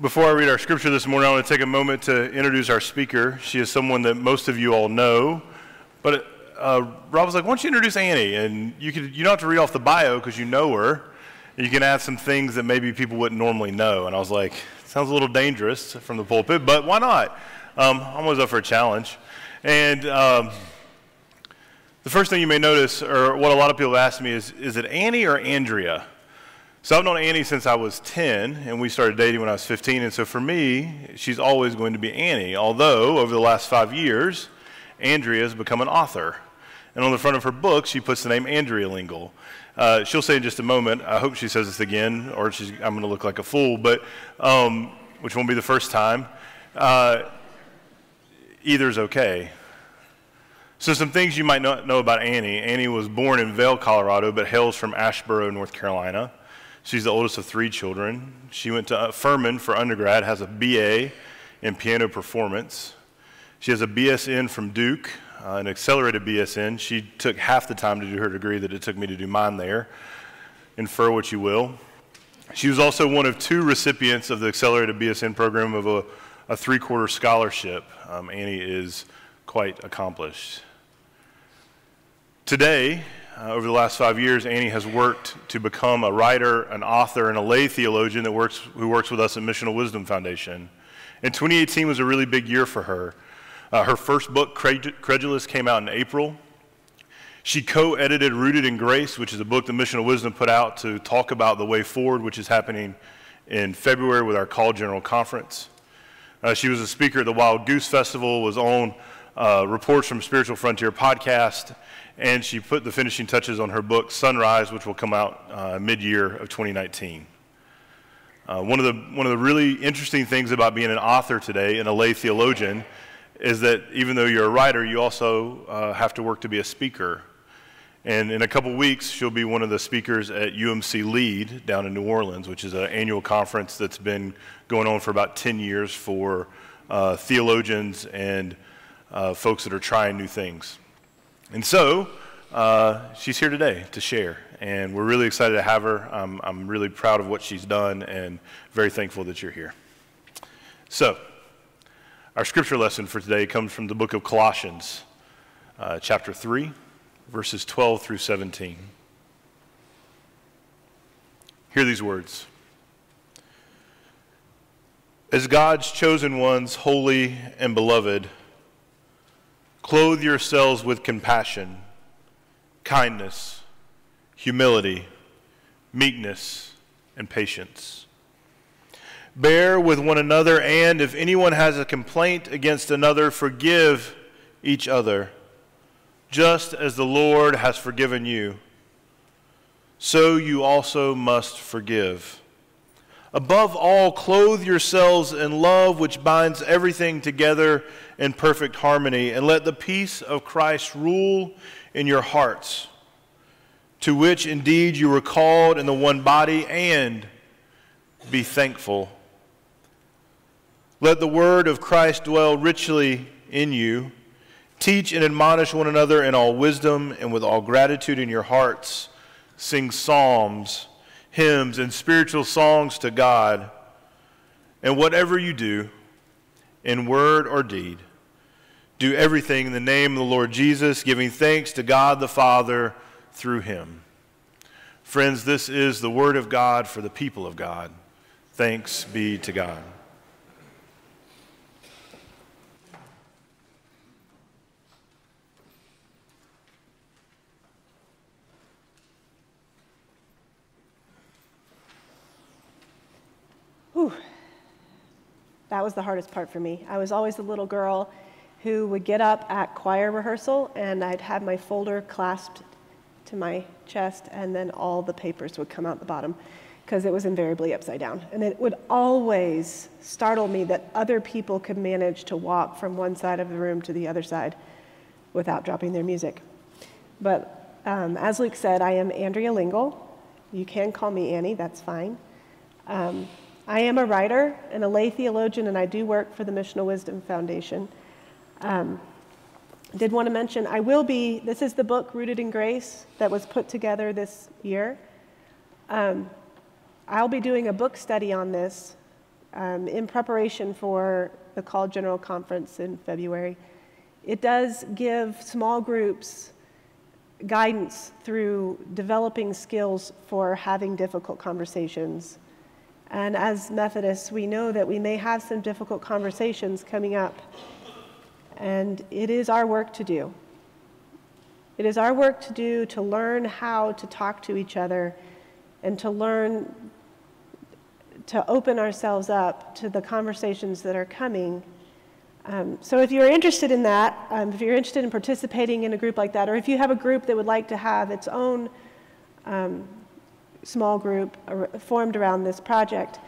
Before I read our scripture this morning, I want to take a moment to introduce our speaker. She is someone that most of you all know, but uh, Rob was like, "Why don't you introduce Annie?" And you could you don't have to read off the bio because you know her. You can add some things that maybe people wouldn't normally know. And I was like, "Sounds a little dangerous from the pulpit, but why not?" Um, I'm always up for a challenge. And um, the first thing you may notice, or what a lot of people ask me, is, "Is it Annie or Andrea?" So I've known Annie since I was 10, and we started dating when I was 15. And so for me, she's always going to be Annie. Although over the last five years, Andrea has become an author. And on the front of her book, she puts the name Andrea Lingle. Uh, she'll say in just a moment, I hope she says this again, or I'm going to look like a fool, but um, which won't be the first time. Uh, either is okay. So, some things you might not know about Annie. Annie was born in Vail, Colorado, but hails from Asheboro, North Carolina. She's the oldest of three children. She went to Furman for undergrad, has a BA in piano performance. She has a BSN from Duke, uh, an accelerated BSN. She took half the time to do her degree that it took me to do mine there. Infer what you will. She was also one of two recipients of the accelerated BSN program of a, a three quarter scholarship. Um, Annie is quite accomplished. Today, uh, over the last five years, Annie has worked to become a writer, an author, and a lay theologian that works, who works with us at Missional Wisdom Foundation. And 2018 was a really big year for her. Uh, her first book, Credulous, came out in April. She co edited Rooted in Grace, which is a book that Missional Wisdom put out to talk about the way forward, which is happening in February with our Call General Conference. Uh, she was a speaker at the Wild Goose Festival, was on uh, Reports from Spiritual Frontier podcast, and she put the finishing touches on her book Sunrise, which will come out uh, mid-year of 2019. Uh, one of the one of the really interesting things about being an author today and a lay theologian is that even though you're a writer, you also uh, have to work to be a speaker. And in a couple weeks, she'll be one of the speakers at UMC Lead down in New Orleans, which is an annual conference that's been going on for about 10 years for uh, theologians and uh, folks that are trying new things. And so uh, she's here today to share, and we're really excited to have her. I'm, I'm really proud of what she's done and very thankful that you're here. So, our scripture lesson for today comes from the book of Colossians, uh, chapter 3, verses 12 through 17. Hear these words. As God's chosen ones, holy and beloved, Clothe yourselves with compassion, kindness, humility, meekness, and patience. Bear with one another, and if anyone has a complaint against another, forgive each other, just as the Lord has forgiven you. So you also must forgive. Above all, clothe yourselves in love, which binds everything together in perfect harmony, and let the peace of Christ rule in your hearts, to which indeed you were called in the one body, and be thankful. Let the word of Christ dwell richly in you. Teach and admonish one another in all wisdom and with all gratitude in your hearts. Sing psalms hymns, and spiritual songs to God. And whatever you do, in word or deed, do everything in the name of the Lord Jesus, giving thanks to God the Father through him. Friends, this is the word of God for the people of God. Thanks be to God. That was the hardest part for me. I was always the little girl who would get up at choir rehearsal and I'd have my folder clasped to my chest and then all the papers would come out the bottom because it was invariably upside down. And it would always startle me that other people could manage to walk from one side of the room to the other side without dropping their music. But um, as Luke said, I am Andrea Lingle. You can call me Annie, that's fine. Um, I am a writer and a lay theologian, and I do work for the Missional Wisdom Foundation. Um, did want to mention, I will be, this is the book Rooted in Grace that was put together this year. Um, I'll be doing a book study on this um, in preparation for the Call General Conference in February. It does give small groups guidance through developing skills for having difficult conversations. And as Methodists, we know that we may have some difficult conversations coming up. And it is our work to do. It is our work to do to learn how to talk to each other and to learn to open ourselves up to the conversations that are coming. Um, so, if you're interested in that, um, if you're interested in participating in a group like that, or if you have a group that would like to have its own um, small group formed around this project,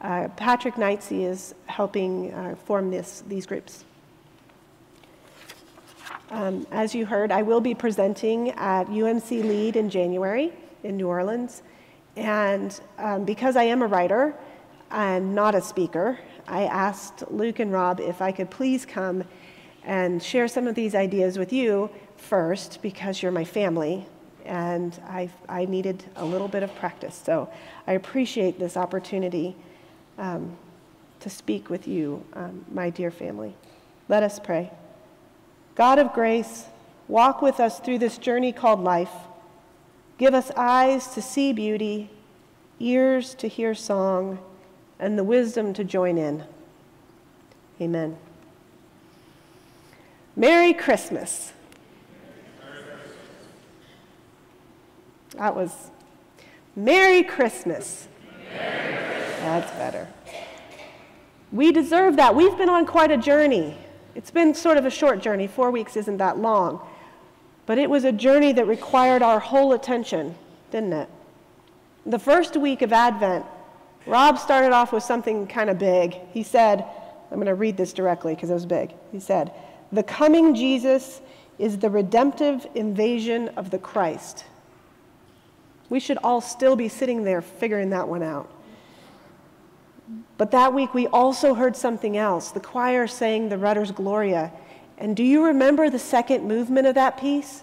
uh, Patrick Knightsey is helping uh, form this, these groups. Um, as you heard, I will be presenting at UMC Lead in January in New Orleans. And um, because I am a writer and not a speaker, I asked Luke and Rob if I could please come and share some of these ideas with you first because you're my family and I, I needed a little bit of practice. So I appreciate this opportunity um, to speak with you, um, my dear family. Let us pray. God of grace, walk with us through this journey called life. Give us eyes to see beauty, ears to hear song, and the wisdom to join in. Amen. Merry Christmas. That was Merry Christmas. Merry Christmas. That's better. We deserve that. We've been on quite a journey. It's been sort of a short journey. Four weeks isn't that long. But it was a journey that required our whole attention, didn't it? The first week of Advent, Rob started off with something kind of big. He said, I'm going to read this directly because it was big. He said, The coming Jesus is the redemptive invasion of the Christ. We should all still be sitting there figuring that one out. But that week we also heard something else. The choir sang the Rutter's Gloria. And do you remember the second movement of that piece?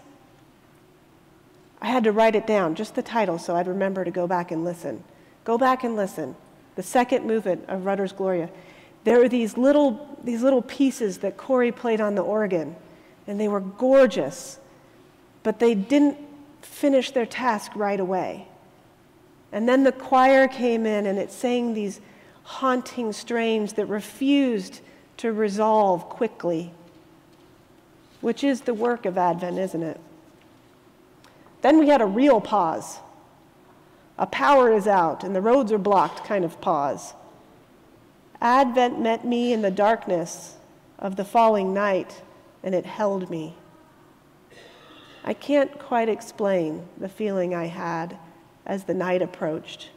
I had to write it down, just the title, so I'd remember to go back and listen. Go back and listen. The second movement of Rutter's Gloria. There were these little, these little pieces that Corey played on the organ, and they were gorgeous, but they didn't finish their task right away. And then the choir came in and it sang these haunting strains that refused to resolve quickly, which is the work of Advent, isn't it? Then we had a real pause, a power is out and the roads are blocked kind of pause. Advent met me in the darkness of the falling night, and it held me. I can't quite explain the feeling I had as the night approached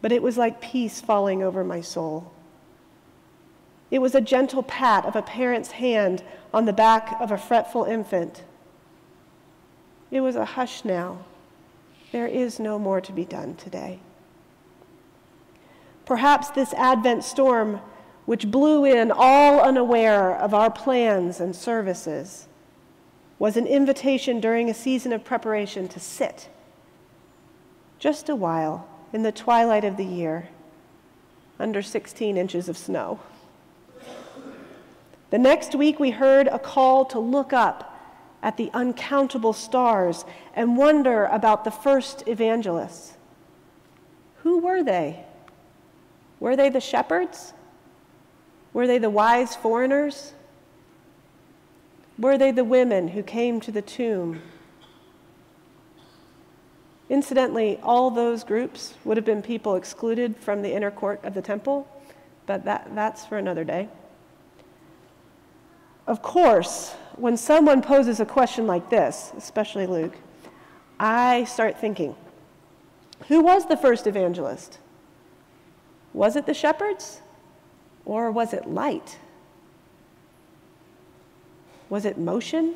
but it was like peace falling over my soul. It was a gentle pat of a parent's hand on the back of a fretful infant. It was a hush now. There is no more to be done today. Perhaps this Advent storm, which blew in all unaware of our plans and services, was an invitation during a season of preparation to sit just a while in the twilight of the year under 16 inches of snow. The next week, we heard a call to look up at the uncountable stars and wonder about the first evangelists. Who were they? Were they the shepherds? Were they the wise foreigners? Were they the women who came to the tomb Incidentally, all those groups would have been people excluded from the inner court of the temple, but that, that's for another day. Of course, when someone poses a question like this, especially Luke, I start thinking who was the first evangelist? Was it the shepherds? Or was it light? Was it motion?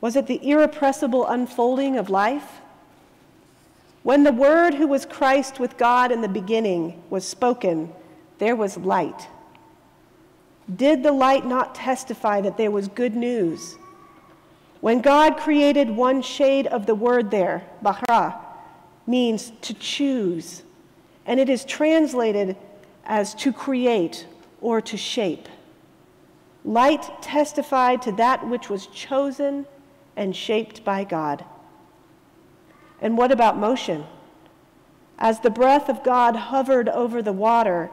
Was it the irrepressible unfolding of life? When the Word, who was Christ with God in the beginning, was spoken, there was light. Did the light not testify that there was good news? When God created one shade of the word there, bahra, means to choose, and it is translated as to create or to shape. Light testified to that which was chosen and shaped by God. And what about motion? As the breath of God hovered over the water,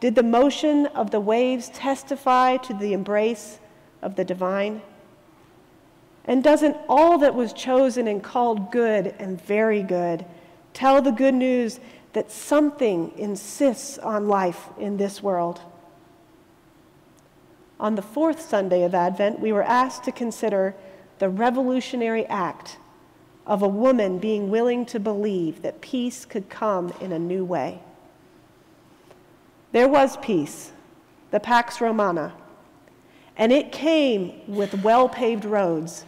did the motion of the waves testify to the embrace of the divine? And doesn't all that was chosen and called good and very good tell the good news that something insists on life in this world? On the fourth Sunday of Advent, we were asked to consider the revolutionary act of a woman being willing to believe that peace could come in a new way. There was peace, the Pax Romana, and it came with well paved roads.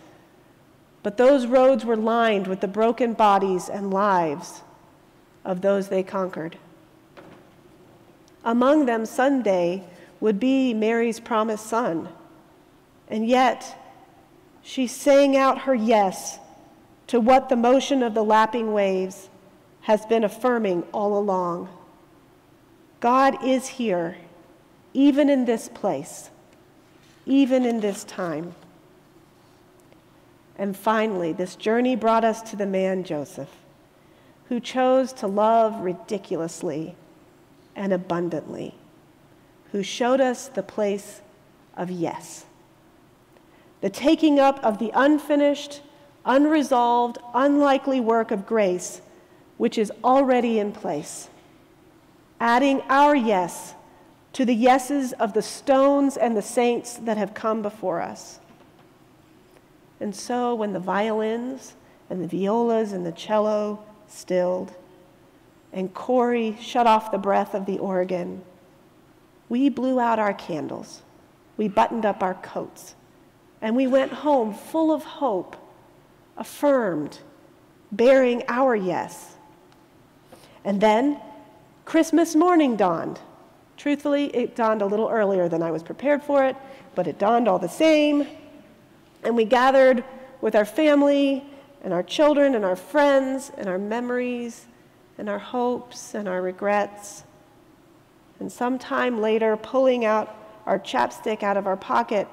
But those roads were lined with the broken bodies and lives of those they conquered. Among them, Sunday would be Mary's promised son. And yet, she sang out her yes to what the motion of the lapping waves has been affirming all along. God is here, even in this place, even in this time. And finally, this journey brought us to the man Joseph, who chose to love ridiculously and abundantly who showed us the place of yes. The taking up of the unfinished, unresolved, unlikely work of grace, which is already in place. Adding our yes to the yeses of the stones and the saints that have come before us. And so when the violins and the violas and the cello stilled, and Corey shut off the breath of the organ, we blew out our candles, we buttoned up our coats, and we went home full of hope, affirmed, bearing our yes. And then Christmas morning dawned. Truthfully, it dawned a little earlier than I was prepared for it, but it dawned all the same. And we gathered with our family and our children and our friends and our memories and our hopes and our regrets and sometime later, pulling out our chapstick out of our pocket,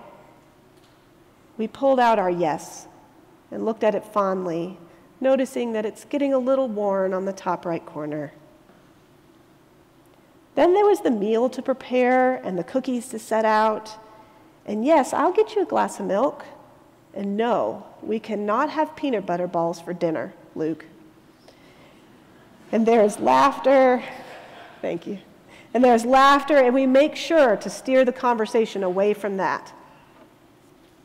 we pulled out our yes and looked at it fondly, noticing that it's getting a little worn on the top right corner. Then there was the meal to prepare and the cookies to set out. And yes, I'll get you a glass of milk. And no, we cannot have peanut butter balls for dinner, Luke. And there's laughter. Thank you and there's laughter, and we make sure to steer the conversation away from that.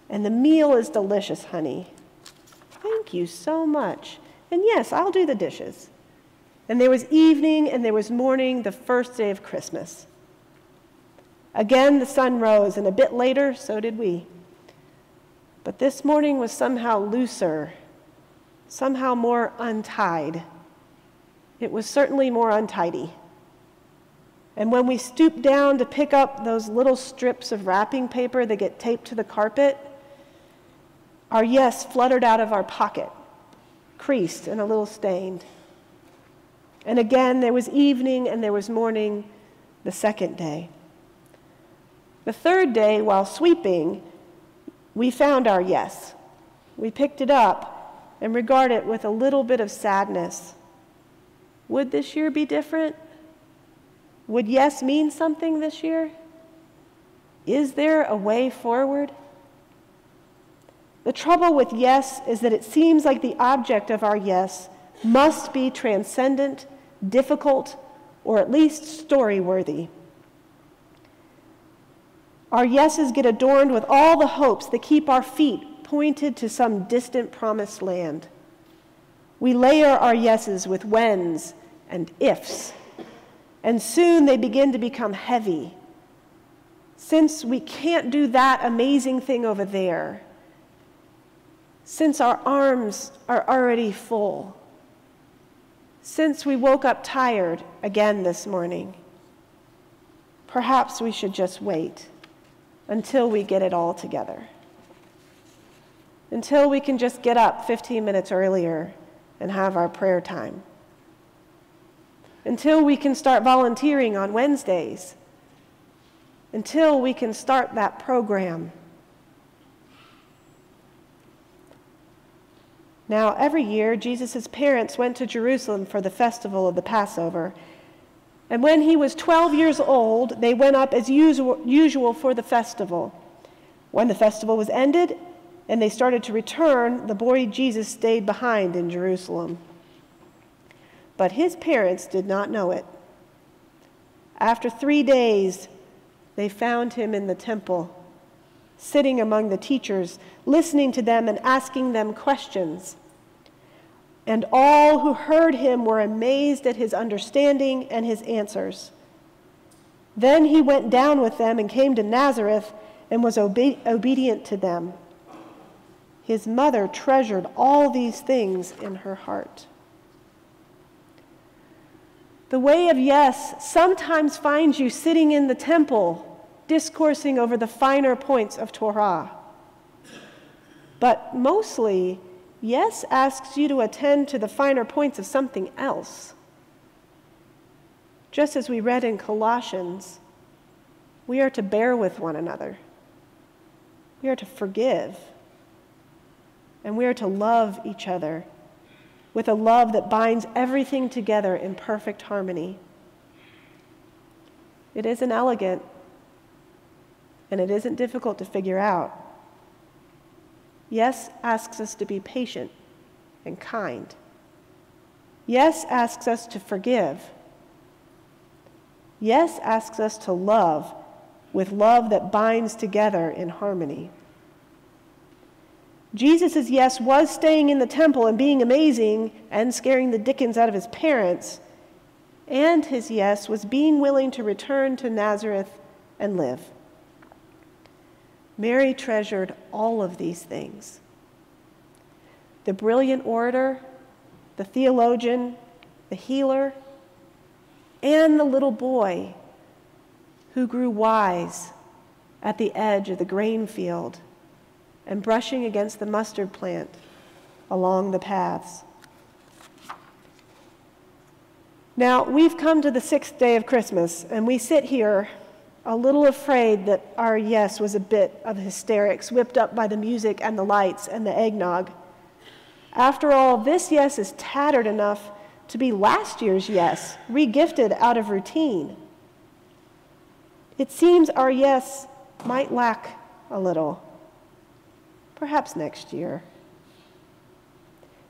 And the meal is delicious, honey. Thank you so much. And yes, I'll do the dishes. And there was evening and there was morning, the first day of Christmas. Again, the sun rose, and a bit later, so did we. But this morning was somehow looser, somehow more untied. It was certainly more untidy. And when we stoop down to pick up those little strips of wrapping paper that get taped to the carpet, our yes fluttered out of our pocket, creased and a little stained. And again, there was evening and there was morning the second day. The third day, while sweeping, we found our yes. We picked it up and regard it with a little bit of sadness. Would this year be different? Would yes mean something this year? Is there a way forward? The trouble with yes is that it seems like the object of our yes must be transcendent, difficult, or at least story worthy. Our yeses get adorned with all the hopes that keep our feet pointed to some distant promised land. We layer our yeses with whens and ifs and soon they begin to become heavy. Since we can't do that amazing thing over there, since our arms are already full, since we woke up tired again this morning, perhaps we should just wait until we get it all together. Until we can just get up 15 minutes earlier and have our prayer time. Until we can start volunteering on Wednesdays, until we can start that program. Now, every year, Jesus' parents went to Jerusalem for the festival of the Passover. And when he was 12 years old, they went up as usual, usual for the festival. When the festival was ended and they started to return, the boy Jesus stayed behind in Jerusalem. But his parents did not know it. After three days, they found him in the temple, sitting among the teachers, listening to them and asking them questions. And all who heard him were amazed at his understanding and his answers. Then he went down with them and came to Nazareth and was obe- obedient to them. His mother treasured all these things in her heart. The way of yes sometimes finds you sitting in the temple, discoursing over the finer points of Torah. But mostly, yes asks you to attend to the finer points of something else. Just as we read in Colossians, we are to bear with one another, we are to forgive, and we are to love each other with a love that binds everything together in perfect harmony. It isn't elegant, and it isn't difficult to figure out. Yes asks us to be patient and kind. Yes asks us to forgive. Yes asks us to love with love that binds together in harmony. Jesus' yes was staying in the temple and being amazing and scaring the dickens out of his parents. And his yes was being willing to return to Nazareth and live. Mary treasured all of these things the brilliant orator, the theologian, the healer, and the little boy who grew wise at the edge of the grain field and brushing against the mustard plant along the paths. Now, we've come to the sixth day of Christmas, and we sit here a little afraid that our yes was a bit of hysterics, whipped up by the music and the lights and the eggnog. After all, this yes is tattered enough to be last year's yes, regifted out of routine. It seems our yes might lack a little perhaps next year.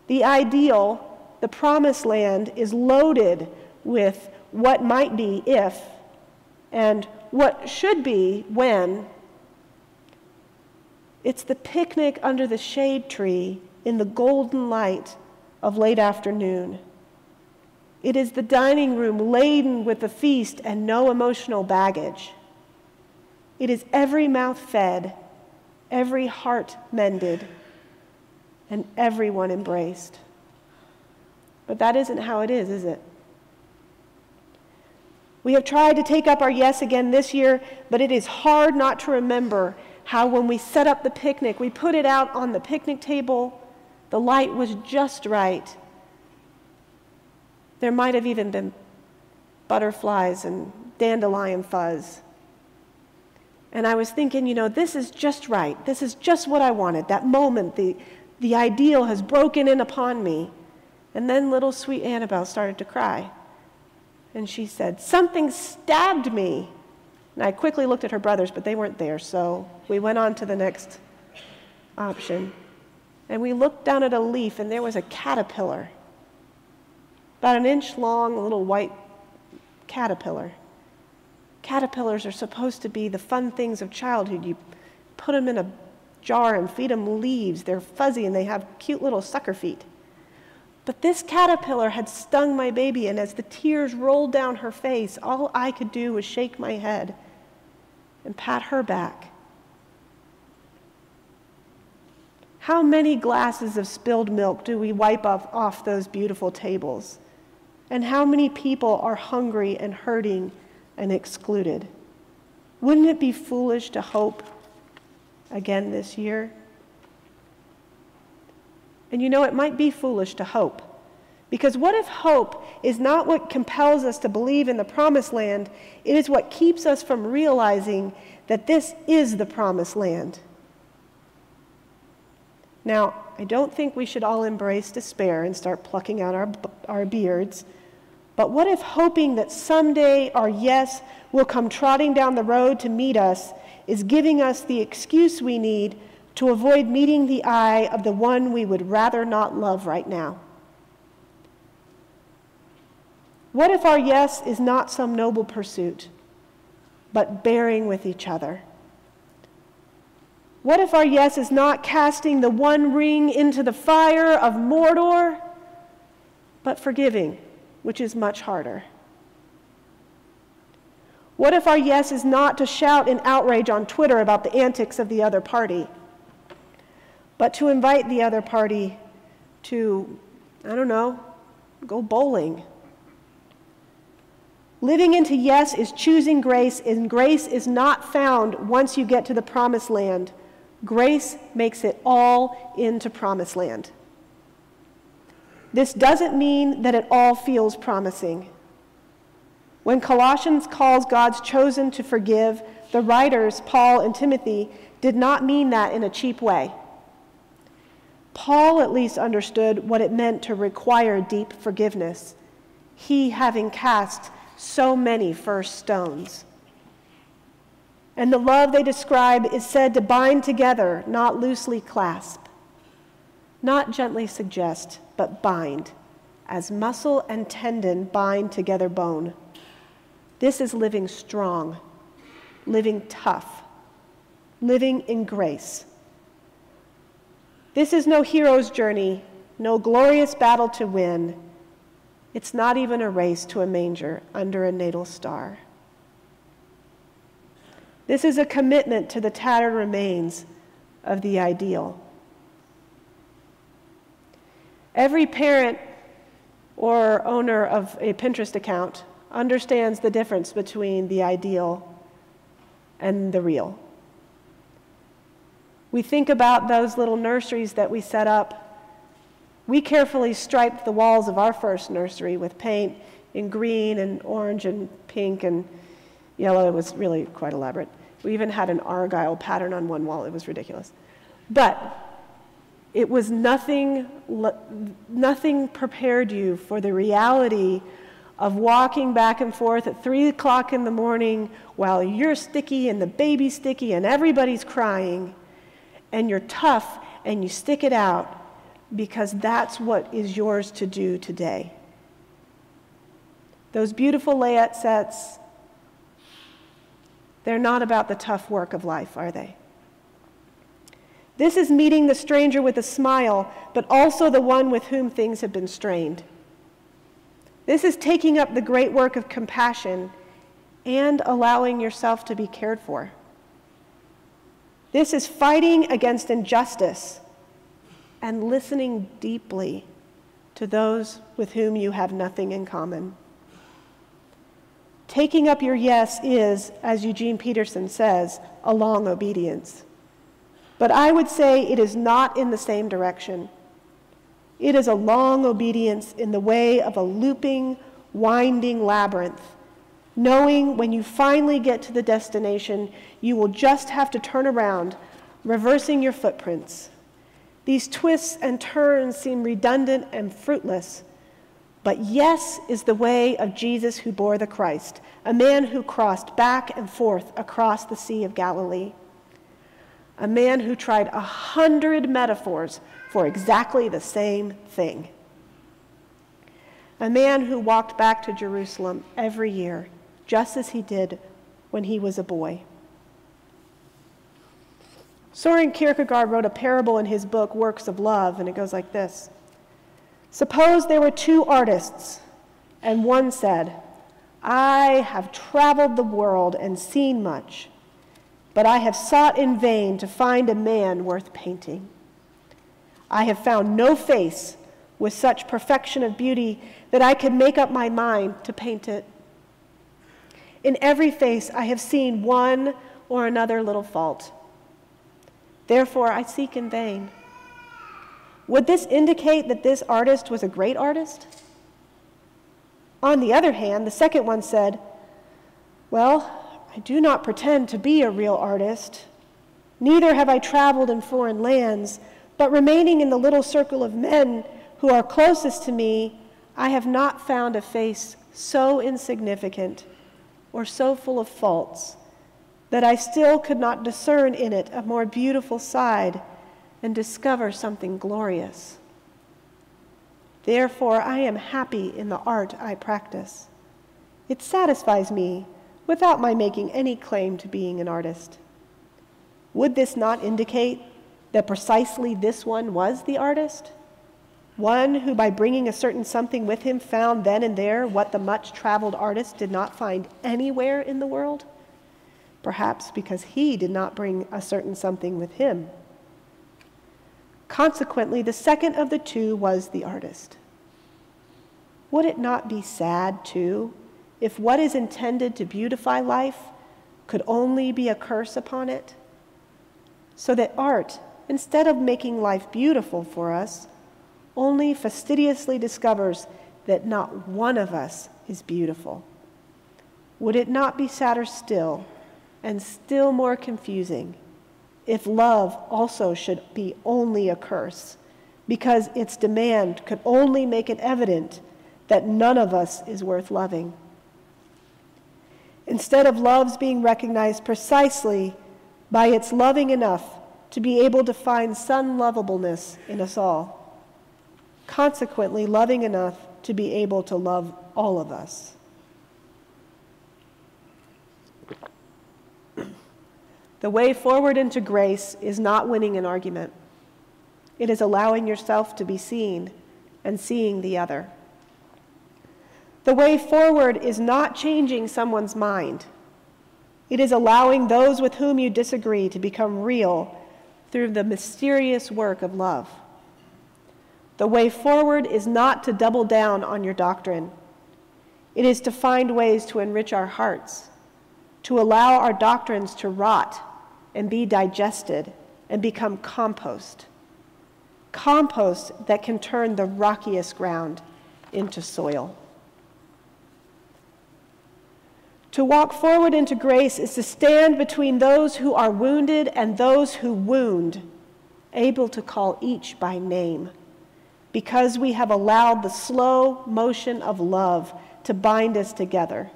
The ideal, the promised land, is loaded with what might be if and what should be when. It's the picnic under the shade tree in the golden light of late afternoon. It is the dining room laden with the feast and no emotional baggage. It is every mouth fed every heart mended, and everyone embraced. But that isn't how it is, is it? We have tried to take up our yes again this year, but it is hard not to remember how when we set up the picnic, we put it out on the picnic table, the light was just right. There might have even been butterflies and dandelion fuzz. And I was thinking, you know, this is just right. This is just what I wanted. That moment, the, the ideal has broken in upon me. And then little sweet Annabelle started to cry. And she said, Something stabbed me. And I quickly looked at her brothers, but they weren't there. So we went on to the next option. And we looked down at a leaf, and there was a caterpillar, about an inch long, a little white caterpillar. Caterpillars are supposed to be the fun things of childhood. You put them in a jar and feed them leaves. They're fuzzy and they have cute little sucker feet. But this caterpillar had stung my baby, and as the tears rolled down her face, all I could do was shake my head and pat her back. How many glasses of spilled milk do we wipe off, off those beautiful tables? And how many people are hungry and hurting and excluded. Wouldn't it be foolish to hope again this year? And you know, it might be foolish to hope Because what if hope is not what compels us to believe in the promised land? It is what keeps us from realizing that this is the promised land. Now, I don't think we should all embrace despair and start plucking out our, our beards. But what if hoping that someday our yes will come trotting down the road to meet us is giving us the excuse we need to avoid meeting the eye of the one we would rather not love right now? What if our yes is not some noble pursuit, but bearing with each other? What if our yes is not casting the one ring into the fire of Mordor, but forgiving, which is much harder? What if our yes is not to shout in outrage on Twitter about the antics of the other party, but to invite the other party to, I don't know, go bowling? Living into yes is choosing grace, and grace is not found once you get to the promised land. Grace makes it all into promised land. This doesn't mean that it all feels promising. When Colossians calls God's chosen to forgive, the writers, Paul and Timothy, did not mean that in a cheap way. Paul at least understood what it meant to require deep forgiveness, he having cast so many first stones. And the love they describe is said to bind together, not loosely clasp, not gently suggest, but bind, as muscle and tendon bind together bone. This is living strong, living tough, living in grace. This is no hero's journey, no glorious battle to win. It's not even a race to a manger under a natal star. This is a commitment to the tattered remains of the ideal. Every parent or owner of a Pinterest account understands the difference between the ideal and the real. We think about those little nurseries that we set up we carefully striped the walls of our first nursery with paint in green and orange and pink and yellow. It was really quite elaborate. We even had an argyle pattern on one wall. It was ridiculous. But it was nothing, nothing prepared you for the reality of walking back and forth at 3 o'clock in the morning while you're sticky and the baby's sticky and everybody's crying, and you're tough and you stick it out because that's what is yours to do today. Those beautiful layette sets, they're not about the tough work of life, are they? This is meeting the stranger with a smile, but also the one with whom things have been strained. This is taking up the great work of compassion and allowing yourself to be cared for. This is fighting against injustice and listening deeply to those with whom you have nothing in common. Taking up your yes is, as Eugene Peterson says, a long obedience. But I would say it is not in the same direction. It is a long obedience in the way of a looping, winding labyrinth, knowing when you finally get to the destination, you will just have to turn around, reversing your footprints these twists and turns seem redundant and fruitless. But yes is the way of Jesus who bore the Christ, a man who crossed back and forth across the Sea of Galilee, a man who tried a hundred metaphors for exactly the same thing, a man who walked back to Jerusalem every year, just as he did when he was a boy. Soren Kierkegaard wrote a parable in his book, Works of Love, and it goes like this. Suppose there were two artists, and one said, I have traveled the world and seen much, but I have sought in vain to find a man worth painting. I have found no face with such perfection of beauty that I could make up my mind to paint it. In every face, I have seen one or another little fault. Therefore, I seek in vain. Would this indicate that this artist was a great artist? On the other hand, the second one said, Well, I do not pretend to be a real artist. Neither have I traveled in foreign lands, but remaining in the little circle of men who are closest to me, I have not found a face so insignificant or so full of faults that I still could not discern in it a more beautiful side and discover something glorious. Therefore, I am happy in the art I practice. It satisfies me without my making any claim to being an artist. Would this not indicate that precisely this one was the artist? One who, by bringing a certain something with him, found then and there what the much traveled artist did not find anywhere in the world? Perhaps because he did not bring a certain something with him. Consequently, the second of the two was the artist. Would it not be sad, too, if what is intended to beautify life could only be a curse upon it? So that art, instead of making life beautiful for us, only fastidiously discovers that not one of us is beautiful. Would it not be sadder still, and still more confusing, if love also should be only a curse, because its demand could only make it evident that none of us is worth loving? Instead of love's being recognized precisely by its loving enough to be able to find some lovableness in us all consequently loving enough to be able to love all of us. The way forward into grace is not winning an argument. It is allowing yourself to be seen and seeing the other. The way forward is not changing someone's mind. It is allowing those with whom you disagree to become real through the mysterious work of love. The way forward is not to double down on your doctrine. It is to find ways to enrich our hearts, to allow our doctrines to rot and be digested and become compost. Compost that can turn the rockiest ground into soil. To walk forward into grace is to stand between those who are wounded and those who wound, able to call each by name because we have allowed the slow motion of love to bind us together.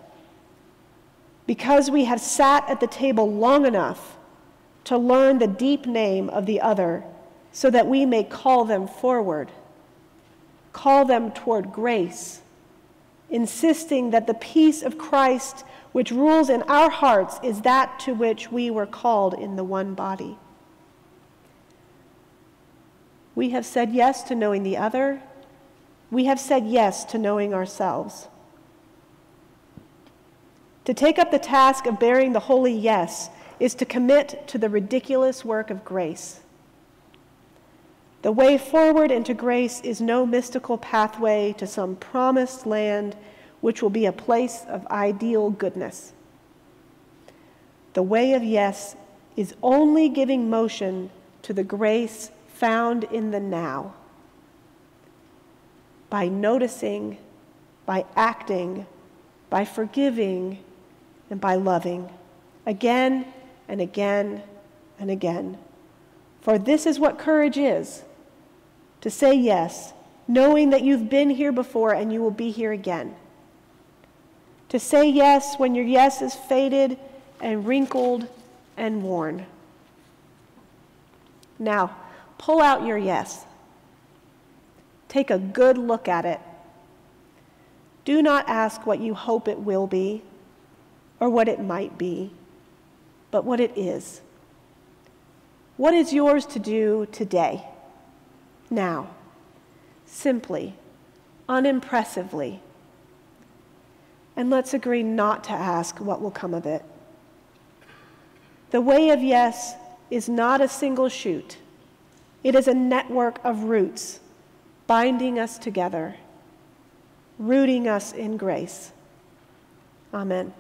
Because we have sat at the table long enough to learn the deep name of the other so that we may call them forward, call them toward grace, insisting that the peace of Christ which rules in our hearts is that to which we were called in the one body. We have said yes to knowing the other. We have said yes to knowing ourselves. To take up the task of bearing the holy yes is to commit to the ridiculous work of grace. The way forward into grace is no mystical pathway to some promised land which will be a place of ideal goodness. The way of yes is only giving motion to the grace found in the now. By noticing, by acting, by forgiving, and by loving again and again and again. For this is what courage is to say yes, knowing that you've been here before and you will be here again. To say yes when your yes is faded and wrinkled and worn. Now, Pull out your yes. Take a good look at it. Do not ask what you hope it will be or what it might be, but what it is. What is yours to do today, now, simply, unimpressively? And let's agree not to ask what will come of it. The way of yes is not a single shoot it is a network of roots binding us together, rooting us in grace. Amen.